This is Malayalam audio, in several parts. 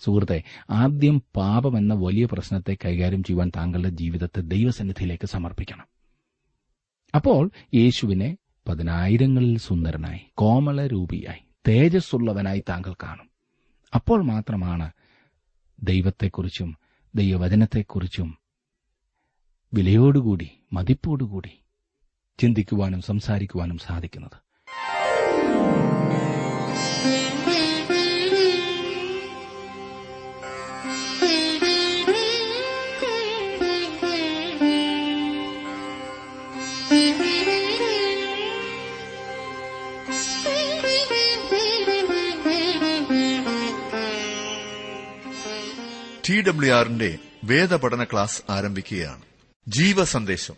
സുഹൃത്തെ ആദ്യം പാപം എന്ന വലിയ പ്രശ്നത്തെ കൈകാര്യം ചെയ്യുവാൻ താങ്കളുടെ ജീവിതത്തെ ദൈവസന്നിധിയിലേക്ക് സമർപ്പിക്കണം. അപ്പോൾ യേശുവിനെ പതിനായിരങ്ങളിൽ സുന്ദരനായി കോമളരൂപിയായി തേജസ്സുള്ളവനായി താങ്കൾ കാണും. അപ്പോൾ മാത്രമാണ് ദൈവത്തെക്കുറിച്ചും ദൈവവചനത്തെക്കുറിച്ചും വിലയോടുകൂടി മതിപ്പോടുകൂടി ചിന്തിക്കുവാനും സംസാരിക്കുവാനും സാധിക്കുന്നത്. ടി ഡബ്ല്യു ആറിന്റെ വേദപഠന ക്ലാസ് ആരംഭിക്കുകയാണ്. ജീവ സന്ദേശം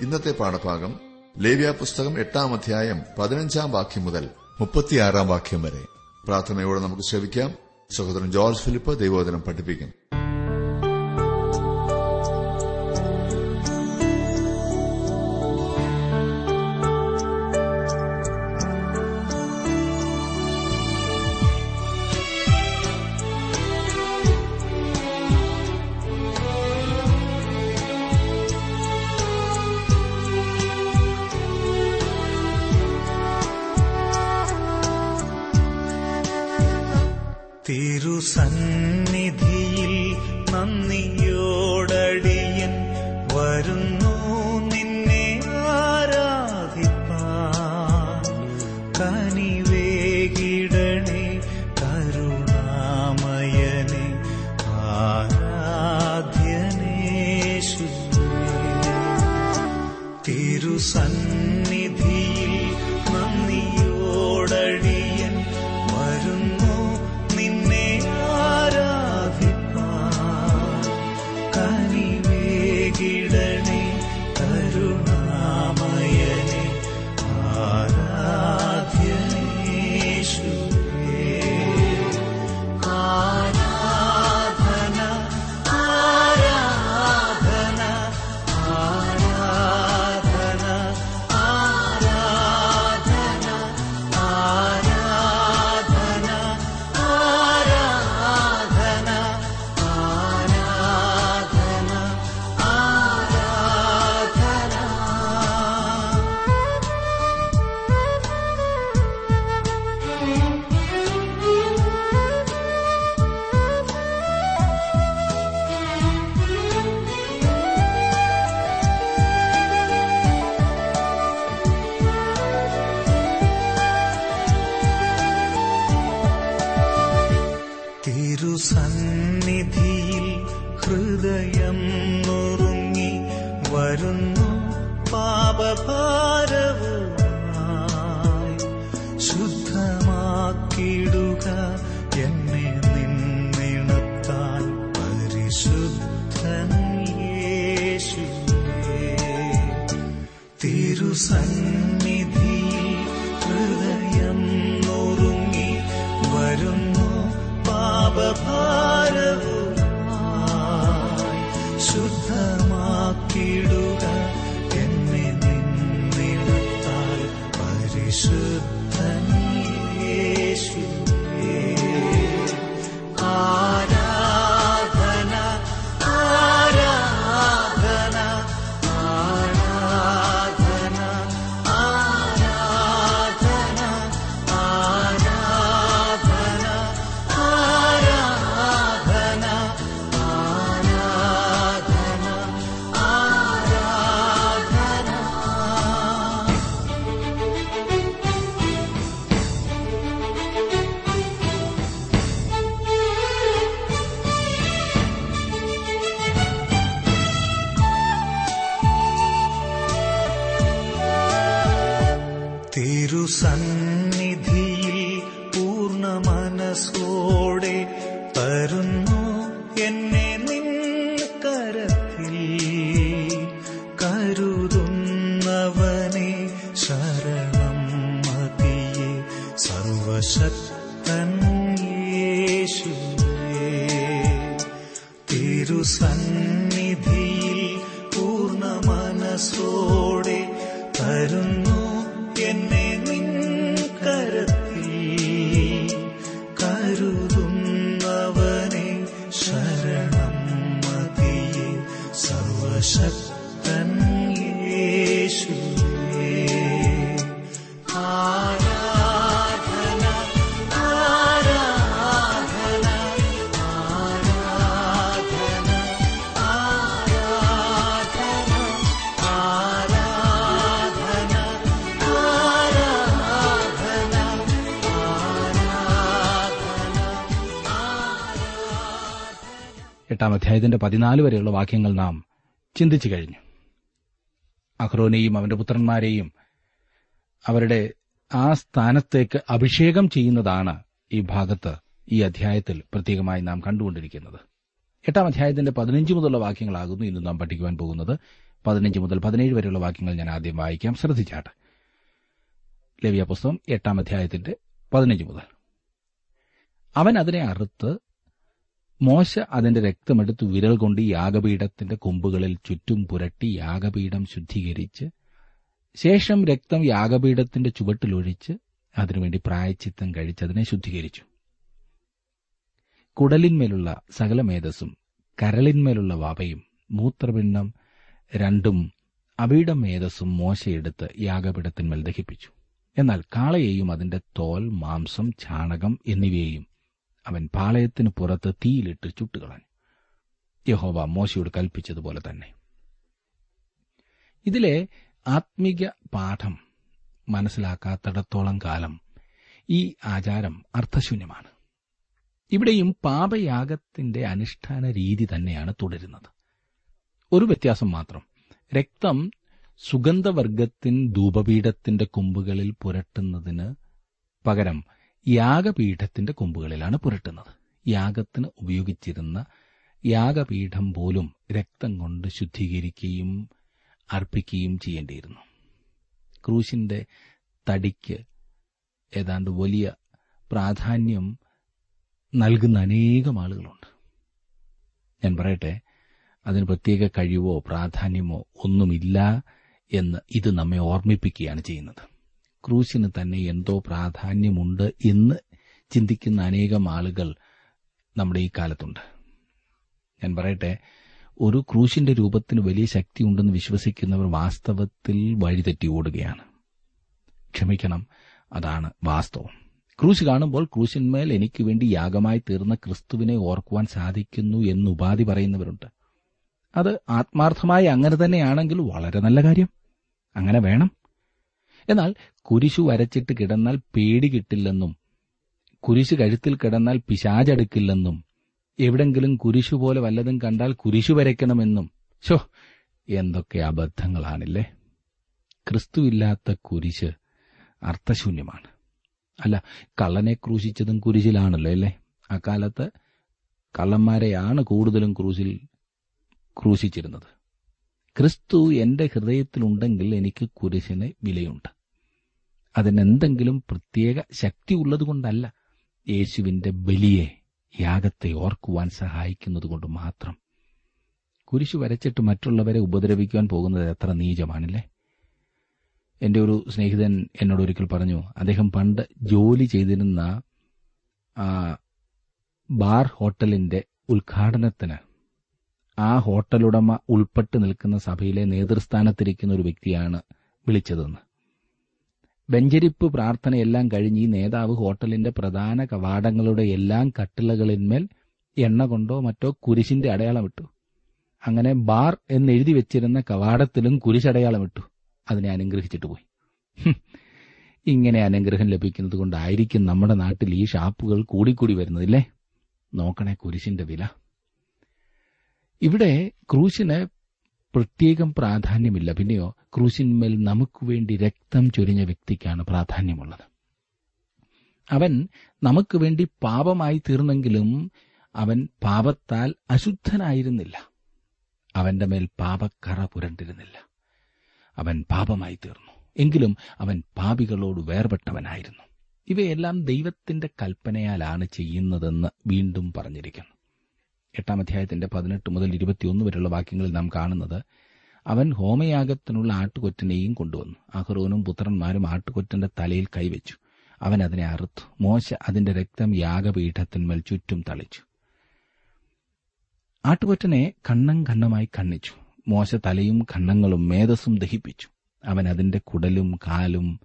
ഇന്നത്തെ പാഠഭാഗം ലേവ്യ പുസ്തകം എട്ടാം അധ്യായം പതിനഞ്ചാം വാക്യം മുതൽ മുപ്പത്തിയാറാം വാക്യം വരെ. പ്രാർത്ഥനയോടെ നമുക്ക് ശ്രവിക്കാം. സഹോദരൻ ജോർജ് ഫിലിപ്പ് ദൈവോദനം പഠിപ്പിക്കും. കാനി കുറിച്ചിടുക എട്ടാം അധ്യായത്തിന്റെ പതിനാല് വരെയുള്ള വാക്യങ്ങൾ നാം ചിന്തിച്ചു കഴിഞ്ഞു. അഹ്റോനെയും അവന്റെ പുത്രന്മാരെയും അവരുടെ ആ സ്ഥാനത്തേക്ക് അഭിഷേകം ചെയ്യുന്നതാണ് ഈ ഭാഗത്ത് ഈ അധ്യായത്തിൽ പ്രത്യേകമായി നാം കണ്ടുകൊണ്ടിരിക്കുന്നത്. എട്ടാം അധ്യായത്തിന്റെ പതിനഞ്ച് മുതലുള്ള വാക്യങ്ങളാകുന്നു ഇന്ന് നാം പഠിക്കുവാൻ പോകുന്നത്. പതിനഞ്ച് മുതൽ പതിനേഴ് വരെയുള്ള വാക്യങ്ങൾ ഞാൻ ആദ്യം വായിക്കാം. ശ്രദ്ധിച്ചാട്ടെ. ലവ്യ പുസ്തകം എട്ടാം അധ്യായത്തിന്റെ പതിനഞ്ച് മുതൽ. അവൻ അതിനെ അറുത്ത് മോശ അതിന്റെ രക്തമെടുത്ത് വിരൽ കൊണ്ട് യാഗപീഠത്തിന്റെ കൊമ്പുകളിൽ ചുറ്റും പുരട്ടി യാഗപീഠം ശുദ്ധീകരിച്ച് ശേഷം രക്തം യാഗപീഠത്തിന്റെ ചുവട്ടിലൊഴിച്ച് അതിനുവേണ്ടി പ്രായച്ചിത്തം കഴിച്ചതിനെ ശുദ്ധീകരിച്ചു. കുടലിന്മേലുള്ള സകല മേധസ്സും കരളിന്മേലുള്ള വവയും മൂത്രപിണ്ഡം രണ്ടും അവയുടെ മേധസ്സും മോശയെടുത്ത് യാഗപീഠത്തിന്മേൽ ദഹിപ്പിച്ചു. എന്നാൽ കാളയെയും അതിന്റെ തോൽ മാംസം ചാണകം എന്നിവയെയും അവൻ പാളയത്തിന് പുറത്ത് തീയിലിട്ട് ചുട്ടുകളഞ്ഞു. യഹോവ മോശയോട് കൽപ്പിച്ചതുപോലെ തന്നെ. ഇതിലെ ആത്മീക പാഠം മനസ്സിലാക്കാത്തിടത്തോളം കാലം ഈ ആചാരം അർത്ഥശൂന്യമാണ്. ഇവിടെയും പാപയാഗത്തിന്റെ അനുഷ്ഠാന രീതി തന്നെയാണ് തുടരുന്നത്. ഒരു വ്യത്യാസം മാത്രം രക്തം സുഗന്ധവർഗത്തിൻ ധൂപപീഠത്തിന്റെ കൊമ്പുകളിൽ പുരട്ടുന്നതിന് പകരം യാഗപീഠത്തിന്റെ കൊമ്പുകളിലാണ് പുരട്ടുന്നത്. യാഗത്തിന് ഉപയോഗിച്ചിരുന്ന യാഗപീഠം പോലും രക്തം കൊണ്ട് ശുദ്ധീകരിക്കുകയും അർപ്പിക്കുകയും ചെയ്യേണ്ടിയിരുന്നു. ക്രൂശിന്റെ തടിക്ക് ഏതാണ്ട് വലിയ പ്രാധാന്യം നൽകുന്ന അനേകം ആളുകളുണ്ട്. ഞാൻ പറയട്ടെ അതിന് പ്രത്യേക കഴിവോ പ്രാധാന്യമോ ഒന്നുമില്ല എന്ന് ഇത് നമ്മെ ഓർമ്മിപ്പിക്കുകയാണ് ചെയ്യുന്നത്. ക്രൂശിന് തന്നെ എന്തോ പ്രാധാന്യമുണ്ട് എന്ന് ചിന്തിക്കുന്ന അനേകം ആളുകൾ നമ്മുടെ ഈ കാലത്തുണ്ട്. ഞാൻ പറയട്ടെ ഒരു ക്രൂശിന്റെ രൂപത്തിന് വലിയ ശക്തി ഉണ്ടെന്ന് വിശ്വസിക്കുന്നവർ വാസ്തവത്തിൽ വഴിതെറ്റി ഓടുകയാണ്. ക്ഷമിക്കണം അതാണ് വാസ്തവം. ക്രൂശ് കാണുമ്പോൾ ക്രൂശിന്മേൽ എനിക്ക് വേണ്ടി യാഗമായി തീർന്ന ക്രിസ്തുവിനെ ഓർക്കുവാൻ സാധിക്കുന്നു എന്ന് ഉപാധി പറയുന്നവരുണ്ട്. അത് ആത്മാർത്ഥമായി അങ്ങനെ തന്നെയാണെങ്കിൽ വളരെ നല്ല കാര്യം. അങ്ങനെ വേണം. എന്നാൽ കുരിശു വരച്ചിട്ട് കിടന്നാൽ പേടി കിട്ടില്ലെന്നും കുരിശു കഴുത്തിൽ കിടന്നാൽ പിശാചടുക്കില്ലെന്നും എവിടെങ്കിലും കുരിശു പോലെ വല്ലതും കണ്ടാൽ കുരിശു വരയ്ക്കണമെന്നും. ഷോ എന്തൊക്കെ അബദ്ധങ്ങളാണില്ലേ. ക്രിസ്തുവില്ലാത്ത കുരിശ് അർത്ഥശൂന്യമാണ്. അല്ല കള്ളനെ ക്രൂശിച്ചതും കുരിശിലാണല്ലോ അല്ലേ? അക്കാലത്ത് കള്ളന്മാരെയാണ് കൂടുതലും ക്രൂശിൽ ക്രൂശിച്ചിരുന്നത്. ക്രിസ്തു എന്റെ ഹൃദയത്തിലുണ്ടെങ്കിൽ എനിക്ക് കുരിശിന് വിലയുണ്ട്. അതിനെന്തെങ്കിലും പ്രത്യേക ശക്തി ഉള്ളതുകൊണ്ടല്ല യേശുവിന്റെ ബലിയെ യാഗത്തെ ഓർക്കുവാൻ സഹായിക്കുന്നതുകൊണ്ട് മാത്രം. കുരിശു വരച്ചിട്ട് മറ്റുള്ളവരെ ഉപദ്രവിക്കുവാൻ പോകുന്നത് എത്ര നീചമാണല്ലേ? എന്റെ ഒരു സ്നേഹിതൻ എന്നോട് ഒരിക്കൽ പറഞ്ഞു അദ്ദേഹം പണ്ട് ജോലി ചെയ്തിരുന്ന ബാർ ഹോട്ടലിന്റെ ഉദ്ഘാടനത്തിന് ആ ഹോട്ടലുടമ ഉൾപ്പെട്ട് നിൽക്കുന്ന സഭയിലെ നേതൃസ്ഥാനത്തിരിക്കുന്ന ഒരു വ്യക്തിയാണ് വിളിച്ചതെന്ന്. വെഞ്ചരിപ്പ് പ്രാർത്ഥനയെല്ലാം കഴിഞ്ഞ് ഈ നേതാവ് ഹോട്ടലിന്റെ പ്രധാന കവാടങ്ങളുടെ എല്ലാം കട്ടിളകളിന്മേൽ എണ്ണ കൊണ്ടോ മറ്റോ കുരിശിന്റെ അടയാളം ഇട്ടു അങ്ങനെ ബാർ എന്നെഴുതി വെച്ചിരുന്ന കവാടത്തിലും കുരിശടയാളം ഇട്ടു അതിനെ അനുഗ്രഹിച്ചിട്ട് പോയി. ഇങ്ങനെ അനുഗ്രഹം ലഭിക്കുന്നത് കൊണ്ടായിരിക്കും നമ്മുടെ നാട്ടിൽ ഈ ഷാപ്പുകൾ കൂടിക്കൂടി വരുന്നതില്ലേ? നോക്കണേ കുരിശിന്റെ വില. ഇവിടെ ക്രൂശിന് പ്രത്യേകം പ്രാധാന്യമില്ല. പിന്നെയോ ക്രൂശിന്മേൽ നമുക്ക് വേണ്ടി രക്തം ചൊരിഞ്ഞ വ്യക്തിക്കാണ് പ്രാധാന്യമുള്ളത്. അവൻ നമുക്ക് വേണ്ടി പാപമായി തീർന്നെങ്കിലും അവൻ പാപത്താൽ അശുദ്ധനായിരുന്നില്ല. അവന്റെ മേൽ പാപക്കറ പുരണ്ടിരുന്നില്ല. അവൻ പാപമായി തീർന്നു. എങ്കിലും അവൻ പാപികളോട് വേർപെട്ടവനായിരുന്നു. ഇവയെല്ലാം ദൈവത്തിന്റെ കൽപ്പനയാലാണ് ചെയ്യുന്നതെന്ന് വീണ്ടും പറഞ്ഞിരിക്കുന്നു. എട്ടാം അധ്യായത്തിന്റെ പതിനെട്ട് മുതൽ ഇരുപത്തിയൊന്ന് വരെയുള്ള വാക്യങ്ങളിൽ നാം കാണുന്നത് അവൻ ഹോമയാഗത്തിനുള്ള ആട്ടുകൊറ്റനെയും കൊണ്ടുവന്നു. അഹ്റോനും പുത്രന്മാരും ആട്ടുകൊറ്റന്റെ തലയിൽ കൈവച്ചു. അവൻ അതിനെ അറുത്തു. മോശ അതിന്റെ രക്തം യാഗപീഠത്തിന്മേൽ ചുറ്റും തളിച്ചു. ആട്ടുകൊറ്റനെ കണ്ണം കണ്ണമായി കണ്ണിച്ചു മോശ തലയും കണ്ണങ്ങളും മേധസ്സും ദഹിപ്പിച്ചു. അവൻ അതിന്റെ കുടലും കാലും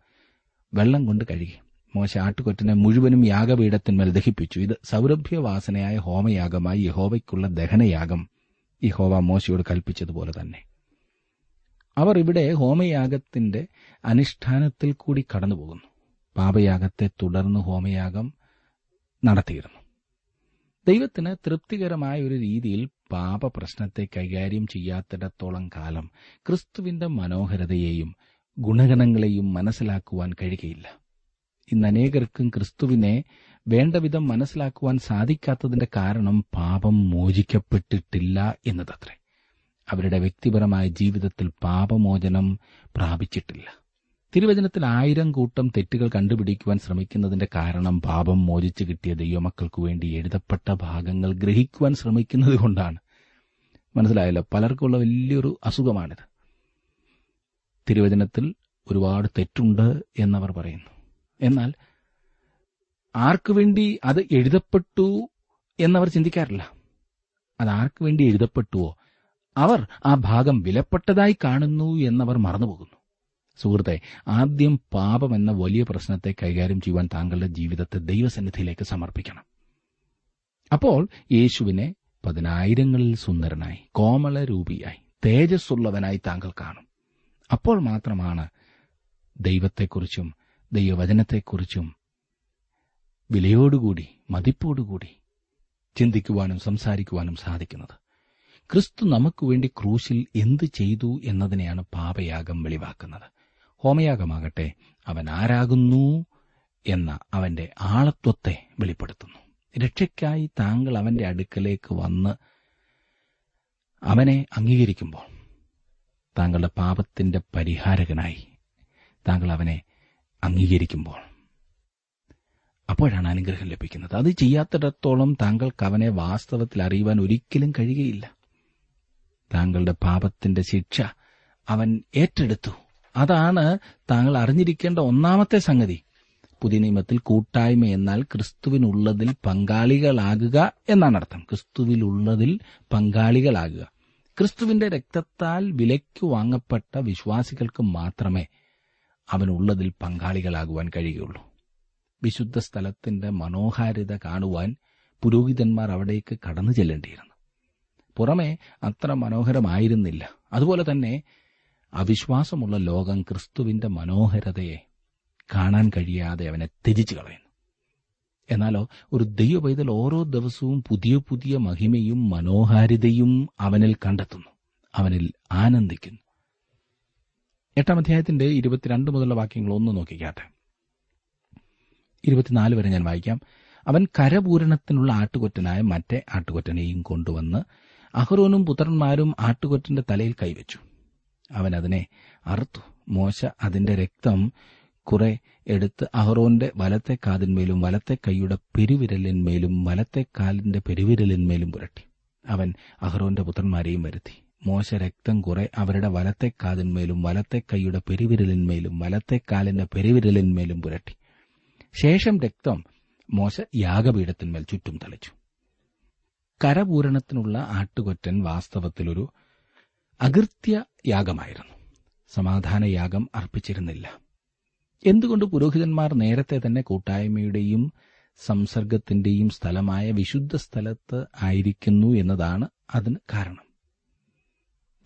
വെള്ളം കൊണ്ട് കഴുകി. മോശ ആട്ടുകൊറ്റനെ മുഴുവനും യാഗപീഠത്തിന്മേൽ ദഹിപ്പിച്ചു. ഇത് സൗരഭ്യവാസനയായ ഹോമയാഗമായി യഹോവയ്ക്കുള്ള ദഹനയാഗം യഹോവ മോശയോട് കൽപ്പിച്ചതുപോലെ തന്നെ. അവർ ഇവിടെ ഹോമയാഗത്തിന്റെ അനുഷ്ഠാനത്തിൽ കൂടി കടന്നുപോകുന്നു. പാപയാഗത്തെ തുടർന്ന് ഹോമയാഗം നടത്തിയിരുന്നു. ദൈവത്തിന് തൃപ്തികരമായ ഒരു രീതിയിൽ പാപ പ്രശ്നത്തെ കൈകാര്യം ചെയ്യാത്തിടത്തോളം കാലം ക്രിസ്തുവിന്റെ മനോഹരതയെയും ഗുണഗണങ്ങളെയും മനസ്സിലാക്കുവാൻ കഴിയുകയില്ല. ഇന്ന് അനേകർക്കും ക്രിസ്തുവിനെ വേണ്ടവിധം മനസ്സിലാക്കുവാൻ സാധിക്കാത്തതിന്റെ കാരണം പാപം മോചിക്കപ്പെട്ടിട്ടില്ല എന്നതത്രേ. അവരുടെ വ്യക്തിപരമായ ജീവിതത്തിൽ പാപമോചനം പ്രാപിച്ചിട്ടില്ല. തിരുവചനത്തിൽ ആയിരം കൂട്ടം തെറ്റുകൾ കണ്ടുപിടിക്കുവാൻ ശ്രമിക്കുന്നതിന്റെ കാരണം പാപം മോചിച്ചു കിട്ടിയ ദൈവമക്കൾക്ക് വേണ്ടി എഴുതപ്പെട്ട ഭാഗങ്ങൾ ഗ്രഹിക്കുവാൻ ശ്രമിക്കുന്നത് കൊണ്ടാണ്. മനസ്സിലായല്ലോ? പലർക്കുള്ള വലിയൊരു അസുഖമാണിത്. തിരുവചനത്തിൽ ഒരുപാട് തെറ്റുണ്ട് എന്നവർ പറയുന്നു. എന്നാൽ ആർക്കു വേണ്ടി അത് എഴുതപ്പെട്ടു എന്നവർ ചിന്തിക്കാറില്ല. അത് ആർക്കു വേണ്ടി എഴുതപ്പെട്ടുവോ? അവർ ആ ഭാഗം വിലപ്പെട്ടതായി കാണുന്നു എന്നവർ മറന്നുപോകുന്നു. സുഹൃത്തെ ആദ്യം പാപം എന്ന വലിയ പ്രശ്നത്തെ കൈകാര്യം ചെയ്യുവാൻ താങ്കളുടെ ജീവിതത്തെ ദൈവസന്നിധിയിലേക്ക് സമർപ്പിക്കണം. അപ്പോൾ യേശുവിനെ പതിനായിരങ്ങളിൽ സുന്ദരനായി കോമളരൂപിയായി തേജസ്സുള്ളവനായി താങ്കൾ കാണും. അപ്പോൾ മാത്രമാണ് ദൈവത്തെക്കുറിച്ചും ദൈവവചനത്തെക്കുറിച്ചും വിലയോടുകൂടി മതിപ്പോടുകൂടി ചിന്തിക്കുവാനും സംസാരിക്കുവാനും സാധിക്കുന്നത്. ക്രിസ്തു നമുക്ക് വേണ്ടി ക്രൂശിൽ എന്ത് ചെയ്തു എന്നതിനെയാണ് പാപയാഗം വെളിവാക്കുന്നത്. ഹോമയാഗമാകട്ടെ അവൻ ആരാകുന്നു എന്ന അവന്റെ ആളത്വത്തെ വെളിപ്പെടുത്തുന്നു. രക്ഷയ്ക്കായി താങ്കൾ അവന്റെ അടുക്കലേക്ക് വന്ന് അവനെ അംഗീകരിക്കുമ്പോൾ താങ്കളുടെ പാപത്തിന്റെ പരിഹാരകനായി താങ്കൾ അവനെ അംഗീകരിക്കുമ്പോൾ. അപ്പോഴാണ് അനുഗ്രഹം ലഭിക്കുന്നത്. അത് ചെയ്യാത്തിടത്തോളം താങ്കൾക്ക് അവനെ വാസ്തവത്തിൽ അറിയുവാൻ ഒരിക്കലും കഴിയുകയില്ല. താങ്കളുടെ പാപത്തിന്റെ ശിക്ഷ അവൻ ഏറ്റെടുത്തു. അതാണ് താങ്കൾ അറിഞ്ഞിരിക്കേണ്ട ഒന്നാമത്തെ സംഗതി. പുതിയ നിയമത്തിൽ കൂട്ടായ്മ എന്നാൽ ക്രിസ്തുവിനുള്ളതിൽ പങ്കാളികളാകുക എന്നാണ് അർത്ഥം. ക്രിസ്തുവിലുള്ളതിൽ പങ്കാളികളാകുക. ക്രിസ്തുവിന്റെ രക്തത്താൽ വിലയ്ക്ക് വാങ്ങപ്പെട്ട വിശ്വാസികൾക്ക് മാത്രമേ അവനുള്ളതിൽ പങ്കാളികളാകുവാൻ കഴിയുള്ളൂ വിശുദ്ധ സ്ഥലത്തിന്റെ മനോഹാരിത കാണുവാൻ പുരോഹിതന്മാർ അവിടേക്ക് കടന്നു ചെല്ലേണ്ടിയിരുന്നു. പുറമെ അത്ര മനോഹരമായിരുന്നില്ല. അതുപോലെ തന്നെ അവിശ്വാസമുള്ള ലോകം ക്രിസ്തുവിന്റെ മനോഹരതയെ കാണാൻ കഴിയാതെ അവനെ ത്യജിച്ചു കളയുന്നു. എന്നാലോ ഒരു ദൈവ പൈതൽ ഓരോ ദിവസവും പുതിയ പുതിയ മഹിമയും മനോഹാരിതയും അവനിൽ കണ്ടെത്തുന്നു. അവനിൽ ആനന്ദിക്കുന്നു. എട്ടാം അധ്യായത്തിന്റെ ഇരുപത്തിരണ്ട് മുതലുള്ള വാക്യങ്ങൾ ഒന്ന് നോക്കിക്കാട്ടെ ഇരുപത്തിനാല് വരെ ഞാൻ വായിക്കാം. അവൻ കരപൂരണത്തിനുള്ള ആട്ടുകൊറ്റനായ മറ്റേ ആട്ടുകൊറ്റനെയും കൊണ്ടുവന്ന് അഹ്റോനും പുത്രന്മാരും ആട്ടുകൊറ്റന്റെ തലയിൽ കൈവച്ചു. അവൻ അതിനെ അറുത്തു. മോശ അതിന്റെ രക്തം കുറെ എടുത്ത് അഹ്റോന്റെ വലത്തെ കാതിന്മേലും വലത്തെ കൈയുടെ പെരുവിരലിന്മേലും വലത്തെ കാലിന്റെ പെരുവിരലിന്മേലും പുരട്ടി. അവൻ അഹ്റോന്റെ പുത്രന്മാരെയും വരുത്തി. മോശ രക്തം കുറെ അവരുടെ വലത്തെ കാതിന്മേലും വലത്തെ കൈയുടെ പെരുവിരലിന്മേലും വലത്തെ കാലിന്റെ പെരുവിരലിന്മേലും പുരട്ടി. ശേഷം രക്തം മോശ യാഗപീഠത്തിന്മേൽ ചുറ്റും തളിച്ചു. കരപൂരണത്തിനുള്ള ആട്ടുകൊറ്റൻ വാസ്തവത്തിലൊരു അകൃത്യ യാഗമായിരുന്നു. സമാധാന യാഗം അർപ്പിച്ചിരുന്നില്ല. എന്തുകൊണ്ട് പുരോഹിതന്മാർ നേരത്തെ തന്നെ കൂട്ടായ്മയുടെയും സംസർഗത്തിന്റെയും സ്ഥലമായ വിശുദ്ധ സ്ഥലത്ത് ആയിരിക്കുന്നു എന്നതാണ് അതിന് കാരണം?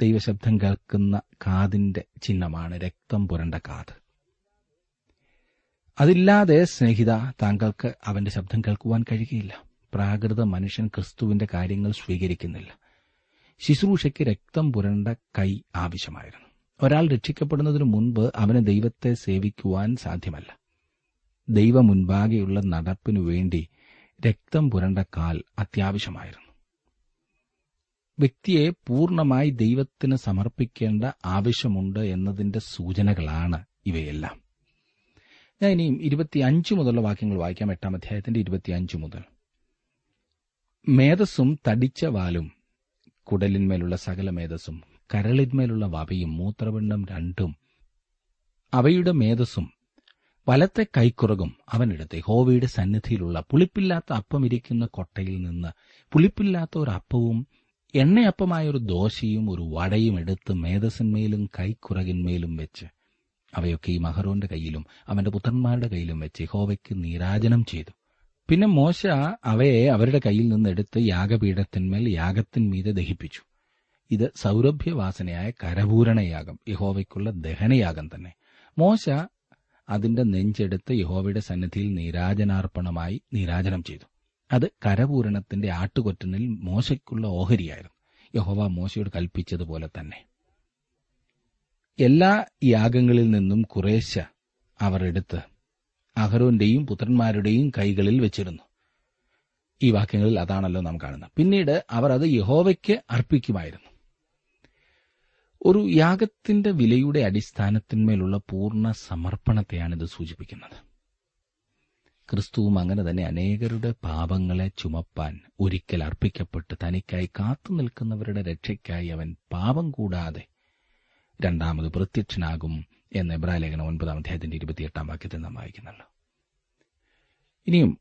ദൈവശബ്ദം കേൾക്കുന്ന കാതിന്റെ ചിഹ്നമാണ് രക്തം പുരണ്ട കാത്. അതില്ലാതെ സ്നേഹിത താങ്കൾക്ക് അവന്റെ ശബ്ദം കേൾക്കുവാൻ കഴിയുകയില്ല. പ്രാകൃത മനുഷ്യൻ ക്രിസ്തുവിന്റെ കാര്യങ്ങൾ സ്വീകരിക്കുന്നില്ല. ശുശ്രൂഷയ്ക്ക് രക്തം പുരണ്ട കൈ ആവശ്യമായിരുന്നു. ഒരാൾ രക്ഷിക്കപ്പെടുന്നതിനു മുൻപ് അവന് ദൈവത്തെ സേവിക്കുവാൻ സാധ്യമല്ല. ദൈവ മുൻപാകെയുള്ള നടപ്പിനു വേണ്ടി രക്തം പുരണ്ട കാൽ അത്യാവശ്യമായിരുന്നു. വ്യക്തിയെ പൂർണമായി ദൈവത്തിന് സമർപ്പിക്കേണ്ട ആവശ്യമുണ്ട് എന്നതിന്റെ സൂചനകളാണ് ഇവയെല്ലാം. ഞാൻ ഇനിയും ഇരുപത്തിയഞ്ച് മുതലുള്ള വാക്യങ്ങൾ വായിക്കാം. എട്ടാം അധ്യായത്തിന്റെ ഇരുപത്തിയഞ്ച് മുതൽ. മേധസ്സും തടിച്ച വാലും കുടലിന്മേലുള്ള സകല മേധസ്സും കരളിന്മേലുള്ള വവയും മൂത്രപിണ്ഡം രണ്ടും അവയുടെ മേധസ്സും വലത്തെ കൈക്കുറകും അവനെടുത്ത്. ഹോവയുടെ സന്നിധിയിലുള്ള പുളിപ്പില്ലാത്ത അപ്പം ഇരിക്കുന്ന കൊട്ടയിൽ നിന്ന് പുളിപ്പില്ലാത്ത ഒരു അപ്പവും എണ്ണയപ്പമായ ഒരു ദോശയും ഒരു വടയും എടുത്ത് മേധസ്സിന്മേലും കൈക്കുറകിന്മേലും വെച്ച് അവയൊക്കെ ഈ മഹറോന്റെ കയ്യിലും അവന്റെ പുത്രന്മാരുടെ കയ്യിലും വെച്ച് ഹോവയ്ക്ക് നീരാജനം ചെയ്തു. പിന്നെ മോശ അവയെ അവരുടെ കയ്യിൽ നിന്ന് എടുത്ത് യാഗപീഠത്തിന്മേൽ യാഗത്തിന്മീതെ ദഹിപ്പിച്ചു. ഇത് സൗരഭ്യവാസനയായ കരപൂരണയാഗം യഹോവയ്ക്കുള്ള ദഹനയാഗം തന്നെ. മോശ അതിന്റെ നെഞ്ചെടുത്ത് യഹോവയുടെ സന്നിധിയിൽ നീരാജനാർപ്പണമായി നീരാജനം ചെയ്തു. അത് കരപൂരണത്തിന്റെ ആട്ടുകൊറ്റനിൽ മോശയ്ക്കുള്ള ഓഹരിയായിരുന്നു. യഹോവ മോശയോട് കൽപ്പിച്ചതുപോലെ തന്നെ. എല്ലാ യാഗങ്ങളിൽ നിന്നും കുറേശ്ശ അവർ എടുത്ത് അഹരോന്റെയും പുത്രന്മാരുടെയും കൈകളിൽ വെച്ചിരുന്നു. ഈ വാക്യങ്ങളിൽ അതാണല്ലോ നാം കാണുന്നത്. പിന്നീട് അവർ അത് യഹോവയ്ക്ക് അർപ്പിക്കുമായിരുന്നു. ഒരു യാഗത്തിന്റെ വിലയുടെ അടിസ്ഥാനത്തിന്മേലുള്ള പൂർണ സമർപ്പണത്തെയാണ് ഇത് സൂചിപ്പിക്കുന്നത്. ക്രിസ്തുവും അങ്ങനെ തന്നെ അനേകരുടെ പാപങ്ങളെ ചുമപ്പാൻ ഒരിക്കൽ അർപ്പിക്കപ്പെട്ട് തനിക്കായി കാത്തു നിൽക്കുന്നവരുടെ രക്ഷയ്ക്കായി അവൻ പാപം കൂടാതെ രണ്ടാമത് പ്രത്യക്ഷനാകും എന്ന് എബ്രാലേഖനം ഒൻപതാം അധ്യായത്തിന്റെ ഇരുപത്തിയെട്ടാം വാക്യത്തിൽ നാം വായിക്കുന്നല്ലോ ഇനിയും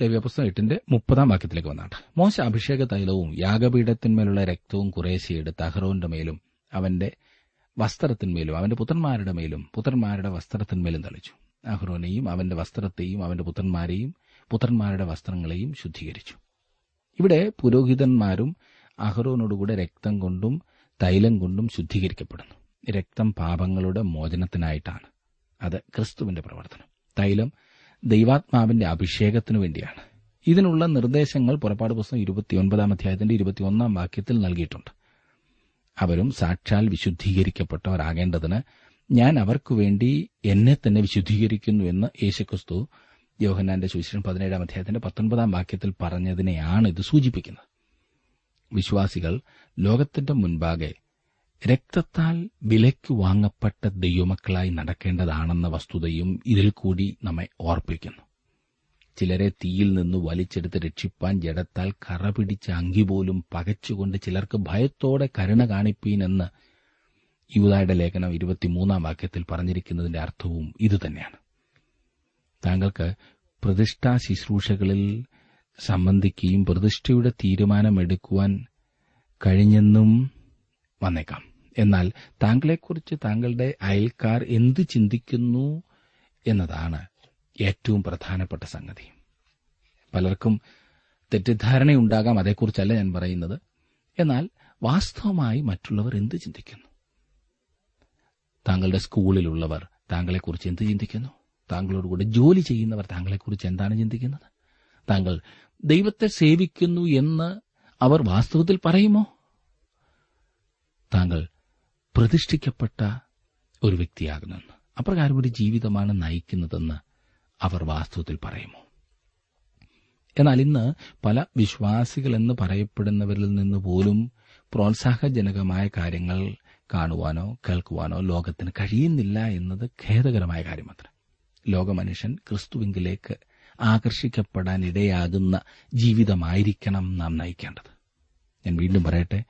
ലവ്യപുസ്തകം എട്ടിന്റെ മുപ്പതാം വാക്യത്തിലേക്ക് വന്നാട്ട് മോശ അഭിഷേക തൈലവും യാഗപീഠത്തിന്മേലുള്ള രക്തവും കുറേശ്ശിയെടുത്ത് അഹ്റോന്റെ മേലും അവന്റെ വസ്ത്രത്തിന്മേലും അവന്റെ പുത്രന്മാരുടെ മേലും പുത്രന്മാരുടെ വസ്ത്രത്തിന്മേലും തളിച്ചു. അഹ്റോനെയും അവന്റെ വസ്ത്രത്തെയും അവന്റെ പുത്രന്മാരെയും പുത്രന്മാരുടെ വസ്ത്രങ്ങളെയും ശുദ്ധീകരിച്ചു. ഇവിടെ പുരോഹിതന്മാരും അഹ്റോനോടുകൂടെ രക്തം കൊണ്ടും തൈലം കൊണ്ടും ശുദ്ധീകരിക്കപ്പെടുന്നു. രക്തം പാപങ്ങളുടെ മോചനത്തിനായിട്ടാണ്. അത് ക്രിസ്തുവിന്റെ പ്രവർത്തനം. തൈലം ദൈവാത്മാവിന്റെ അഭിഷേകത്തിനു വേണ്ടിയാണ്. ഇതിനുള്ള നിർദ്ദേശങ്ങൾ പുറപ്പാട് പുസ്തകം ഇരുപത്തിയൊൻപതാം അധ്യായത്തിന്റെ ഇരുപത്തിയൊന്നാം വാക്യത്തിൽ നൽകിയിട്ടുണ്ട്. അവരും സാക്ഷാൽ വിശുദ്ധീകരിക്കപ്പെട്ടവരാകേണ്ടതിന് ഞാൻ അവർക്കു വേണ്ടി എന്നെ തന്നെ വിശുദ്ധീകരിക്കുന്നു എന്ന് യേശുക്രിസ്തു യോഹന്നാന്റെ സുവിശേഷം പതിനേഴാം അധ്യായത്തിന്റെ പത്തൊൻപതാം വാക്യത്തിൽ പറഞ്ഞതിനെയാണ് ഇത് സൂചിപ്പിക്കുന്നത്. വിശ്വാസികൾ ലോകത്തിന്റെ മുൻപാകെ രക്തത്താൽ വിലയ്ക്ക് വാങ്ങപ്പെട്ട ദൈവമക്കളായി നടക്കേണ്ടതാണെന്ന വസ്തുതയും ഇതിൽ കൂടി നമ്മെ ഓർപ്പിക്കുന്നു. ചിലരെ തീയിൽ നിന്ന് വലിച്ചെടുത്ത് രക്ഷിപ്പാൻ ജഡത്താൽ കറ പിടിച്ച അങ്കി പോലും പകച്ചുകൊണ്ട് ചിലർക്ക് ഭയത്തോടെ കരുണ കാണിപ്പീനെന്ന് യൂതായുടെ ലേഖനം ഇരുപത്തിമൂന്നാം വാക്യത്തിൽ പറഞ്ഞിരിക്കുന്നതിന്റെ അർത്ഥവും ഇതുതന്നെയാണ്. താങ്കൾക്ക് പ്രതിഷ്ഠാ ശുശ്രൂഷകളിൽ സംബന്ധിക്കുകയും പ്രതിഷ്ഠയുടെ തീരുമാനമെടുക്കുവാൻ കഴിഞ്ഞെന്നും വന്നേക്കാം. എന്നാൽ താങ്കളെക്കുറിച്ച് താങ്കളുടെ അയൽക്കാർ എന്ത് ചിന്തിക്കുന്നു എന്നതാണ് ഏറ്റവും പ്രധാനപ്പെട്ട സംഗതി. പലർക്കും തെറ്റിദ്ധാരണയുണ്ടാകാം അതേക്കുറിച്ചല്ല ഞാൻ പറയുന്നത്. എന്നാൽ വാസ്തവമായി മറ്റുള്ളവർ എന്ത് ചിന്തിക്കുന്നു? താങ്കളുടെ സ്കൂളിലുള്ളവർ താങ്കളെക്കുറിച്ച് എന്ത് ചിന്തിക്കുന്നു? താങ്കളോട് താങ്കളോടുകൂടെ ജോലി ചെയ്യുന്നവർ താങ്കളെക്കുറിച്ച് എന്താണ് ചിന്തിക്കുന്നത്? താങ്കൾ ദൈവത്തെ സേവിക്കുന്നു എന്ന് അവർ വാസ്തവത്തിൽ പറയുമോ? താങ്കൾ പ്രതിഷ്ഠിക്കപ്പെട്ട ഒരു വ്യക്തിയാകുന്നെന്ന് അപ്രകാരം ഒരു ജീവിതമാണ് നയിക്കുന്നതെന്ന് അവർ വാസ്തവത്തിൽ പറയുമോ? എന്നാൽ ഇന്ന് പല വിശ്വാസികൾ എന്ന് പറയപ്പെടുന്നവരിൽ നിന്ന് പോലും പ്രോത്സാഹജനകമായ കാര്യങ്ങൾ കാണുവാനോ കേൾക്കുവാനോ ലോകത്തിന് കഴിയുന്നില്ല എന്നത് ഖേദകരമായ കാര്യമത്ര ലോകമനുഷ്യൻ ക്രിസ്തുവിങ്കിലേക്ക് ആകർഷിക്കപ്പെടാൻ ഇടയാകുന്ന ജീവിതമായിരിക്കണം നാം നയിക്കേണ്ടത്. ഞാൻ വീണ്ടും പറയട്ടെ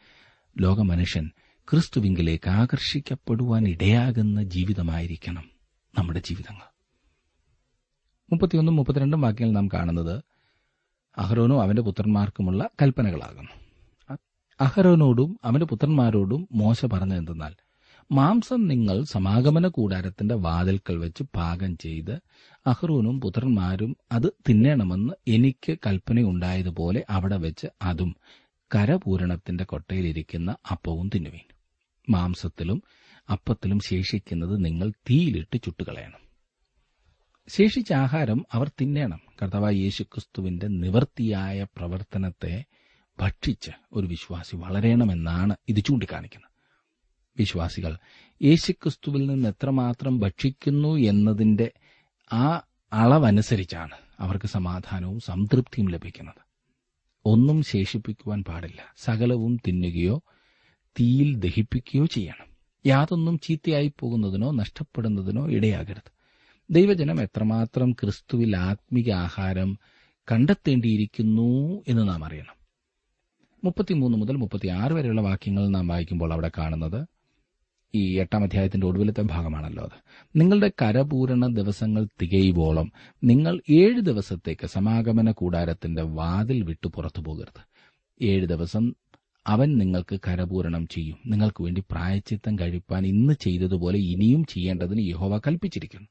ലോകമനുഷ്യൻ ക്രിസ്തുവിങ്കിലേക്ക് ആകർഷിക്കപ്പെടുവാൻ ഇടയാകുന്ന ജീവിതമായിരിക്കണം നമ്മുടെ ജീവിതങ്ങൾ. മുപ്പത്തിയൊന്നും മുപ്പത്തിരണ്ടും വാക്യങ്ങൾ നാം കാണുന്നത് അഹ്റോനും അവന്റെ പുത്രന്മാർക്കുമുള്ള കൽപ്പനകളാകുന്നു. അഹരോനോടും അവന്റെ പുത്രന്മാരോടും മോശ പറഞ്ഞതെന്തെന്നാൽ മാംസം നിങ്ങൾ സമാഗമന കൂടാരത്തിന്റെ വാതിൽക്കൽ വെച്ച് പാകം ചെയ്ത് അഹ്റൂനും പുത്രന്മാരും അത് തിന്നണമെന്ന് എനിക്ക് കൽപ്പനയുണ്ടായതുപോലെ അവിടെ വെച്ച് അതും കരപൂരണത്തിന്റെ കൊട്ടയിലിരിക്കുന്ന അപ്പവും തിന്നുവീൻ. മാംസത്തിലും അപ്പത്തിലും ശേഷിക്കുന്നത് നിങ്ങൾ തീയിലിട്ട് ചുട്ടുകളയണം. ശേഷിച്ച ആഹാരം അവർ തിന്നേണം. കർത്താവ് യേശുക്രിസ്തുവിന്റെ നിവർത്തിയായ പ്രവർത്തനത്തെ ഭക്ഷിച്ച് ഒരു വിശ്വാസി വളരണമെന്നാണ് ഇത് ചൂണ്ടിക്കാണിക്കുന്നത്. വിശ്വാസികൾ യേശുക്രിസ്തുവിൽ നിന്ന് എത്രമാത്രം ഭക്ഷിക്കുന്നു എന്നതിന്റെ ആ അളവനുസരിച്ചാണ് അവർക്ക് സമാധാനവും സംതൃപ്തിയും ലഭിക്കുന്നത്. ഒന്നും ശേഷിപ്പിക്കുവാൻ പാടില്ല. സകലവും തിന്നുകയോ തീയിൽ ദഹിപ്പിക്കുകയോ ചെയ്യണം. യാതൊന്നും ചീത്തയായി പോകുന്നതിനോ നഷ്ടപ്പെടുന്നതിനോ ഇടയാകരുത്. ദൈവജനം എത്രമാത്രം ക്രിസ്തുവിൽ ആത്മീക ആഹാരം കണ്ടെത്തേണ്ടിയിരിക്കുന്നു എന്ന് നാം അറിയണം. മുപ്പത്തിമൂന്ന് മുതൽ മുപ്പത്തിയാറ് വരെയുള്ള വാക്യങ്ങൾ നാം വായിക്കുമ്പോൾ അവിടെ കാണുന്നത് ഈ എട്ടാം അധ്യായത്തിന്റെ ഒടുവിലത്തെ ഭാഗമാണല്ലോ അത്. നിങ്ങളുടെ കരപൂരണ ദിവസങ്ങൾ തികയുവോളം നിങ്ങൾ ഏഴ് ദിവസത്തേക്ക് സമാഗമന കൂടാരത്തിന്റെ വാതിൽ വിട്ടു പുറത്തു പോകരുത്. ഏഴ് ദിവസം അവൻ നിങ്ങൾക്ക് കരപൂരണം ചെയ്യും. നിങ്ങൾക്ക് വേണ്ടി പ്രായച്ചിത്തം കഴിപ്പാൻ ഇന്ന് ചെയ്തതുപോലെ ഇനിയും ചെയ്യേണ്ടതിന് യഹോവ കൽപ്പിച്ചിരിക്കുന്നു.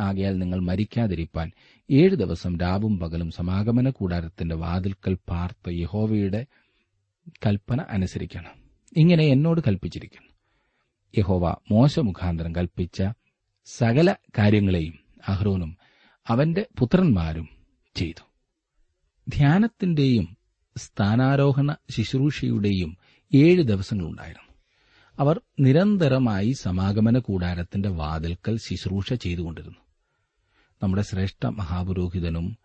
ആകയാൽ നിങ്ങൾ മരിക്കാതിരിപ്പാൻ ഏഴ് ദിവസം രാവും പകലും സമാഗമന കൂടാരത്തിന്റെ വാതിൽക്കൽ പാർത്ത യഹോവയുടെ കൽപ്പന അനുസരിക്കണം. ഇങ്ങനെ എന്നോട് കൽപ്പിച്ചിരിക്കുന്നു. യഹോവ മോശ മുഖാന്തരം കൽപ്പിച്ച സകല കാര്യങ്ങളെയും അഹ്റോനും അവന്റെ പുത്രന്മാരും ചെയ്തു. ധ്യാനത്തിന്റെയും സ്ഥാനാരോഹണ ശുശ്രൂഷയുടെയും ഏഴ് ദിവസങ്ങളുണ്ടായിരുന്നു. അവർ നിരന്തരമായി സമാഗമന കൂടാരത്തിന്റെ വാതിൽക്കൽ ശുശ്രൂഷ ചെയ്തുകൊണ്ടിരുന്നു. നമ്മുടെ ശ്രേഷ്ഠ മഹാപുരോഹിതനും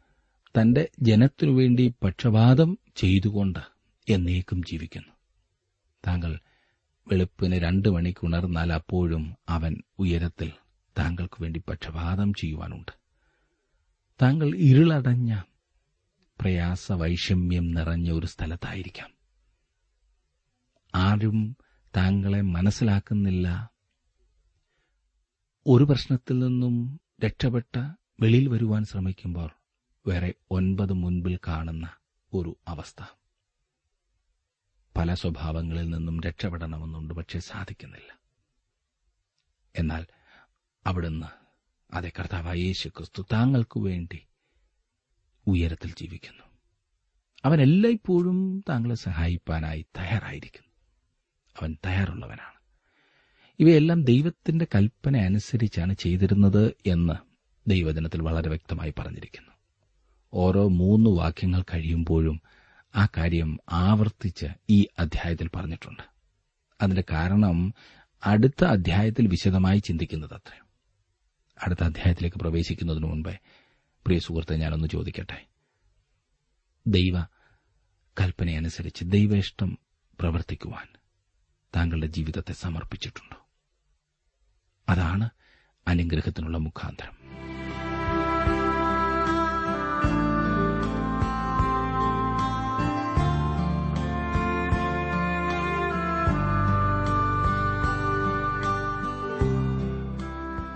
തന്റെ ജനത്തിനുവേണ്ടി പക്ഷപാതം ചെയ്തുകൊണ്ട് എന്നേക്കും ജീവിക്കുന്നു. താങ്കൾ വെളുപ്പിന് രണ്ട് മണിക്ക് ഉണർന്നാൽ അപ്പോഴും അവൻ ഉയരത്തിൽ താങ്കൾക്ക് വേണ്ടി പക്ഷപാതം ചെയ്യുവാനുണ്ട്. താങ്കൾ ഇരുളടഞ്ഞ പ്രയാസ വൈഷമ്യം നിറഞ്ഞ ഒരു സ്ഥലത്തായിരിക്കാം. ആരും താങ്കളെ മനസ്സിലാക്കുന്നില്ല. ഒരു പ്രശ്നത്തിൽ നിന്നും രക്ഷപ്പെട്ട വെളിയിൽ വരുവാൻ ശ്രമിക്കുമ്പോൾ വേറെ ഒൻപത് മുൻപിൽ കാണുന്ന ഒരു അവസ്ഥ. പല സ്വഭാവങ്ങളിൽ നിന്നും രക്ഷപ്പെടണമെന്നുണ്ട് പക്ഷെ സാധിക്കുന്നില്ല. എന്നാൽ അവിടുന്ന് അതെ കർത്താവായ യേശു ക്രിസ്തു താങ്കൾക്ക് വേണ്ടി ഉയരത്തിൽ ജീവിക്കുന്നു. അവൻ എല്ലായ്പ്പോഴും താങ്കളെ സഹായിപ്പാനായി തയ്യാറായിരിക്കുന്നു. അവൻ തയ്യാറുള്ളവനാണ്. ഇവയെല്ലാം ദൈവത്തിന്റെ കൽപ്പന അനുസരിച്ചാണ് ചെയ്തിരുന്നത് എന്ന് ദൈവജനത്തിൽ വളരെ വ്യക്തമായി പറഞ്ഞിരിക്കുന്നു. ഓരോ മൂന്ന് വാക്യങ്ങൾ കഴിയുമ്പോഴും ആ കാര്യം ആവർത്തിച്ച് ഈ അധ്യായത്തിൽ പറഞ്ഞിട്ടുണ്ട്. അതിന്റെ കാരണം അടുത്ത അധ്യായത്തിൽ വിശദമായി ചിന്തിക്കുന്നത് അത്ര. അടുത്ത അധ്യായത്തിലേക്ക് പ്രവേശിക്കുന്നതിന് മുൻപേ പ്രിയ സുഹൃത്തെ ഞാനൊന്ന് ചോദിക്കട്ടെ? ദൈവ കൽപ്പനയനുസരിച്ച് ദൈവ ഇഷ്ടം പ്രവർത്തിക്കുവാൻ താങ്കളുടെ ജീവിതത്തെ സമർപ്പിച്ചിട്ടുണ്ടോ? അതാണ് അനുഗ്രഹത്തിനുള്ള മുഖാന്തരം.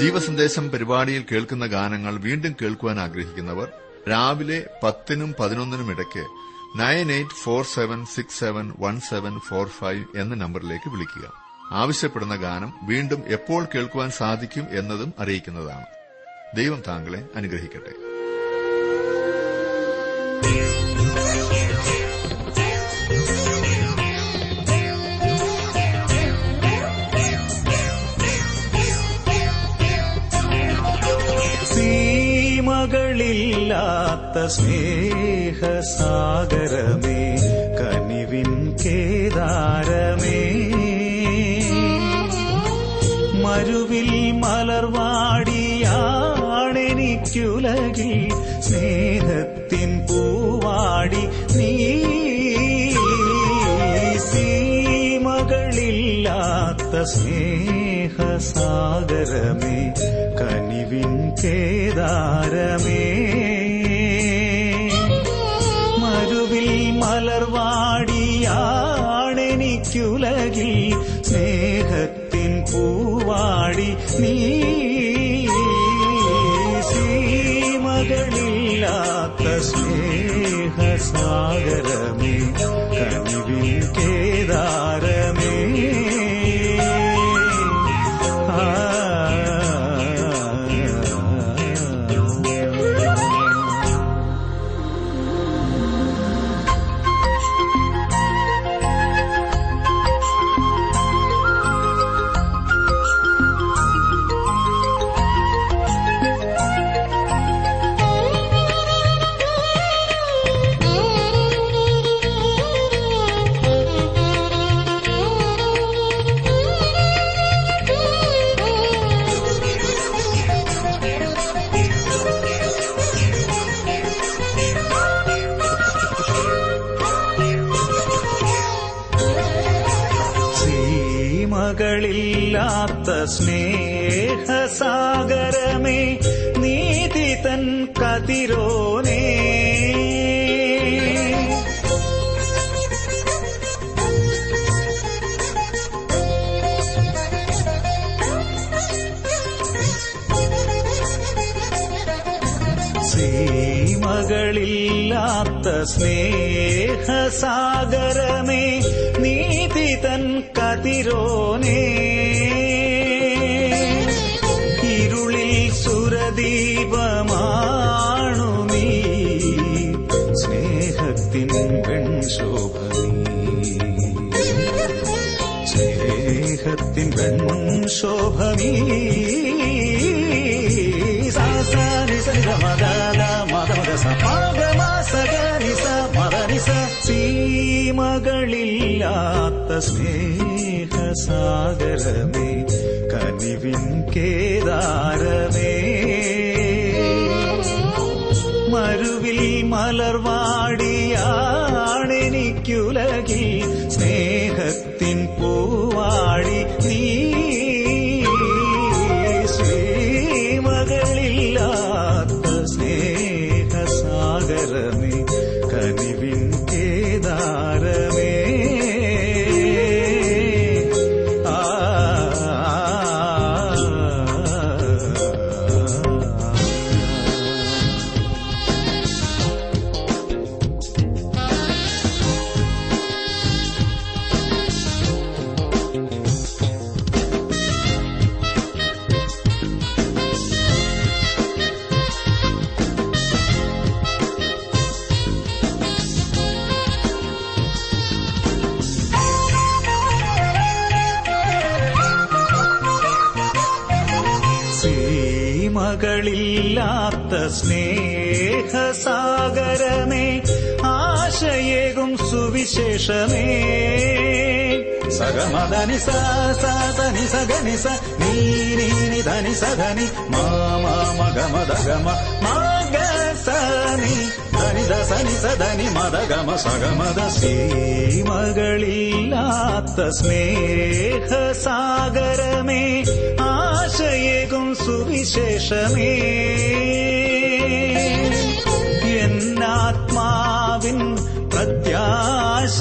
ജീവസന്ദേശം പരിപാടിയിൽ കേൾക്കുന്ന ഗാനങ്ങൾ വീണ്ടും കേൾക്കുവാൻ ആഗ്രഹിക്കുന്നവർ രാവിലെ പത്തിനും പതിനൊന്നിനും ഇടയ്ക്ക് nine eight four seven six seven one seven four five എന്ന നമ്പറിലേക്ക് വിളിക്കുക. ആവശ്യപ്പെടുന്ന ഗാനം വീണ്ടും എപ്പോൾ കേൾക്കുവാൻ സാധിക്കും എന്നതും അറിയിക്കുന്നതാണ്. ദൈവം താങ്കളെ അനുഗ്രഹിക്കട്ടെ. സീമകളില്ലാത്ത സ്നേഹസാഗരമേ കനിവിൻ കേദാരമേ. മരുവിൽ മലർവാടിയാണെനിക്കുലകിൽ സ്നേഹത്തിൻ പൂവാടി നീ. സീമകളില്ലാത്ത സ്നേഹസാഗരമേ കനിവിൻ സീമകളില്ലാത്ത സ്നേഹസാഗരമേ നീതി തൻ കതിരോനേ. സീമകളില്ലാത്ത സ്നേഹസാഗരമേ നീതി തൻ കതിരോനേ. സ്നേഹത്തിൻ വെൺശോഭനീ സാസാനി സരിത മദാല മദമദ സമാഗമ സഗനി സ മദനി സ സീമകളില്ലാത്ത സ്നേഹസാഗരമേ കനിവിൻ കേദാരമേ. മരുവിൽ മലർവാടിയാണെനിക്കുലകിൽ സ്നേഹത്തിൻ പൂവാടി സ്നേഹസാഗരമേ ആശയേകും സുവിശേഷമേ. സഗമദനി സനി സഗനി സ നീ നീ നി ധനി സധനി മാമാ മഗമദ ഗമ മഗ സനി ധനി ദ സനി സധനി മദ ഗമ സഗമദ സീമകളില്ലാത്ത സ്നേഹസാഗരമേ ആശയേകും സുവിശേഷമേ.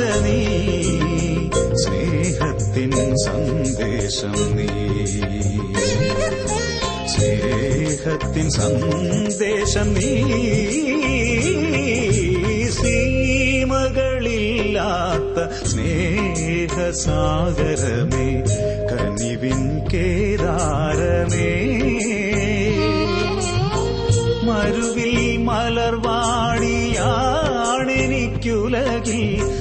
നീ സ്നേഹത്തിൻ സന്ദേശം നീ. സ്നേഹത്തിൻ സന്ദേശം നീ. സീമകളില്ലാത്ത സ്നേഹസാഗരമേ കനിവിൻ കേദാരമേ. മരുവിൽ മലർവാടിയാണെനിക്കുലകിൽ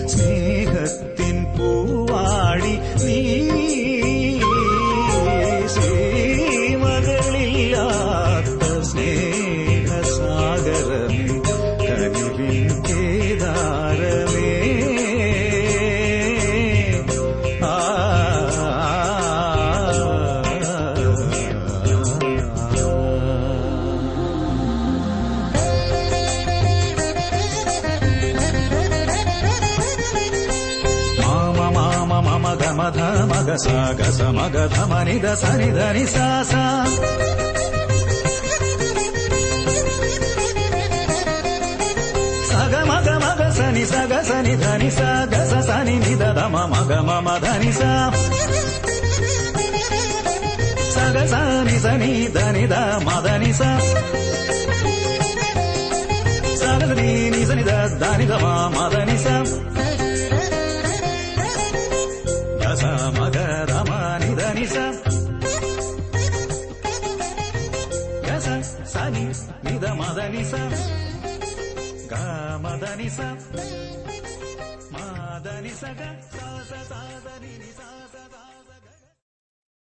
ధమ ధమగ సాగ సమగ ధమ నిద సని ధని సా సగ మగ మగ సని సగ సని ధని సా గస సని నిద ధమ మగ మమ ధని సా సగ సని సని ధని ద మదని సా సగ ధని సని ద ధని ధమ మదని సా గమనిస గమదనిస మాదనిసగ సాస సాదని నిసా